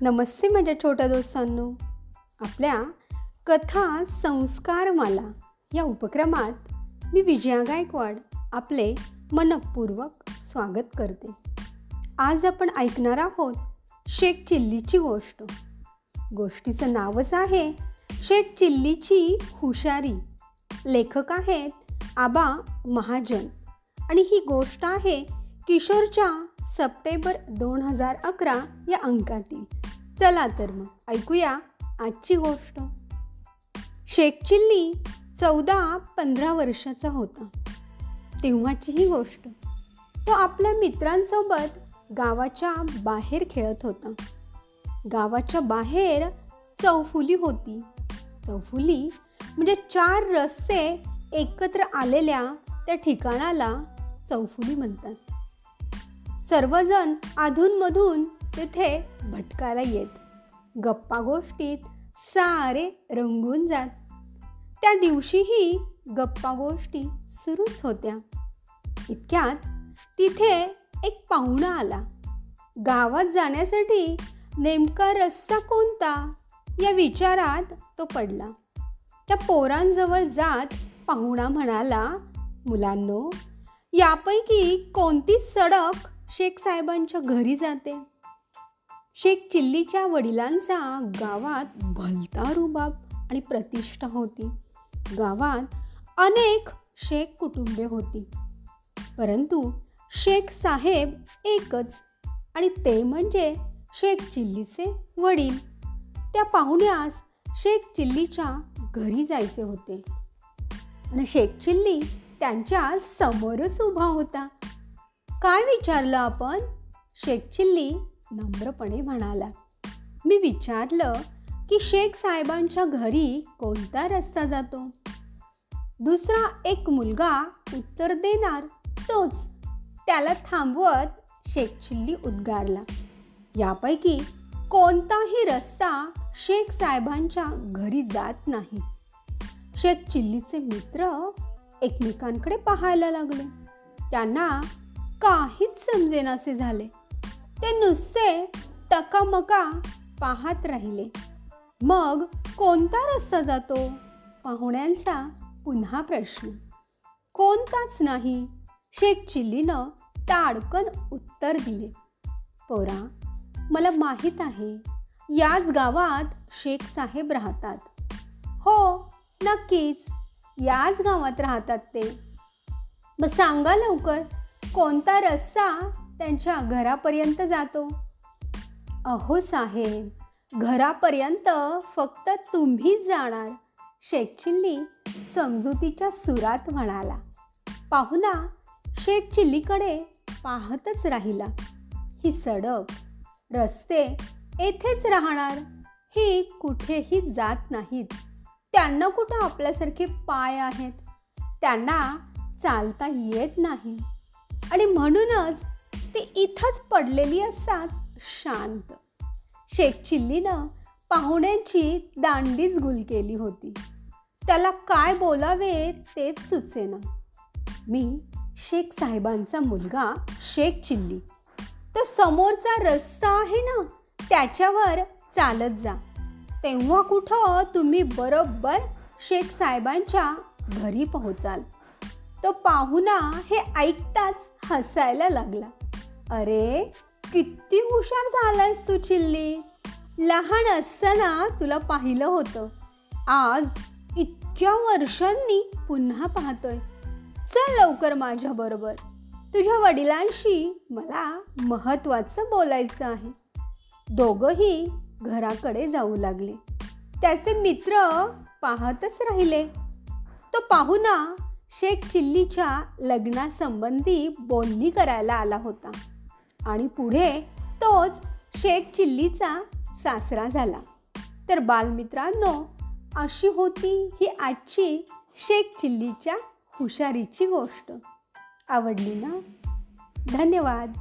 नमस्ते माझ्या छोट्या दोस्तांनो. आपल्या कथा संस्कारमाला या उपक्रमात मी विजया गायकवाड आपले मनपूर्वक स्वागत करते. आज आपण ऐकणार आहोत शेख चिल्लीची गोष्ट. गोष्टीचं नावच आहे शेख चिल्लीची हुशारी. लेखक आहेत आबा महाजन. आणि ही गोष्ट आहे किशोरच्या सप्टेंबर दोन हजार अकरा या अंकातील. चला तर मग ऐकूया आजची गोष्ट. शेख चिल्ली चौदा पंधरा वर्षाचा होता. तेव्हाची ही गोष्ट. तो आपल्या मित्रांसोबत गावाच्या बाहेर खेळत होता. गावाच्या बाहेर चौफुली होती. चौफुली म्हणजे चार रस्ते एकत्र आलेल्या त्या ठिकाणाला चौफुली म्हणतात. सर्वजण अधूनमधून तिथे भटकायला येत. गप्पा गोष्टीत सारे रंगून जात. त्या दिवशीही गप्पा गोष्टी सुरूच होत्या. इतक्यात तिथे एक पाहुणा आला. गावात जाण्यासाठी नेमका रस्ता कोणता? या विचारात तो पडला. त्या पोरांजवळ जात पाहुणा म्हणाला मुलांनो यापैकी कोणती सडक शेख साहेबांच्या घरी जाते? शेख चिल्लीच्या वडिलांचा गावात भलता रुबाब आणि प्रतिष्ठा होती. गावात अनेक शेख कुटुंबे होती. परंतु शेख साहेब एकच आणि ते म्हणजे शेख चिल्लीचे वडील. त्या पाहुण्यास शेख चिल्लीच्या घरी जायचे होते. आणि शेख चिल्ली त्यांच्या समोरच उभा होता. काय विचारलं आपण? शेख चिल्ली नम्रपणे म्हणाला. मी विचारलं की शेख साहेबांच्या घरी कोणता रस्ता जातो? दुसरा एक मुलगा उत्तर देणार तोच त्याला थांबवत शेख चिल्ली उद्गारला. यापैकी कोणताही रस्ता शेख साहेबांच्या घरी जात नाही. शेख चिल्लीचे मित्र एकमेकांकडे पाहायला लागले. त्यांना काहीच समजेनासे झाले. ते नुसते टकामका पाहत राहिले. मग कोणता रस्ता जातो? पाहुण्यांचा पुन्हा प्रश्न. कोणताच नाही. शेख चिल्लीनं ताडकन उत्तर दिले. पोरा मला माहीत आहे याच गावात शेख साहेब राहतात. हो नक्कीच याच गावात राहतात ते. मग सांगा लवकर कोणता रस्ता त्यांच्या घरापर्यंत जातो. अहो साहेब घरापर्यंत फक्त तुम्हीच जाणार शेख चिल्ली समजुतीच्या सुरात म्हणाला. पाहुणा शेख चिल्लीकडे पाहतच राहिला. ही सडक रस्ते येथेच राहणार. ही कुठेही जात नाहीत. त्यांना कुठं आपल्यासारखे पाय आहेत? त्यांना चालता येत नाही. आणि म्हणूनच ती इथंच पडलेली असतात शांत. शेख चिल्लीनं पाहुण्यांची दांडीच गुल केली होती. त्याला काय बोलावे तेच सुचेना. मी शेख साहेबांचा मुलगा शेख चिल्ली. तो समोरचा रस्ता आहे ना त्याच्यावर चालत जा. तेव्हा कुठं तुम्ही बरोबर शेख साहेबांच्या घरी पोहोचाल. तो पाहुणा हे ऐकताच हसायला लागला. अरे किती हुशार झालायस तू चिल्ली. लहान असताना तुला पाहिलं होतं. आज इतक्या वर्षांनी पुन्हा पाहतोय. चल लवकर माझ्याबरोबर तुझ्या वडिलांशी मला महत्त्वाचं बोलायचं आहे. दोघंही घराकडे जाऊ लागले. त्याचे मित्र पाहतच राहिले. तो पाहुणा शेख चिल्लीच्या लग्नासंबंधी बोलणी करायला आला होता. आणि पुढे तोच शेख चिल्लीचा सासरा झाला. तर बालमित्रांनो अशी होती ही आजची शेख चिल्लीच्या हुशारीची गोष्ट. आवडली ना? धन्यवाद.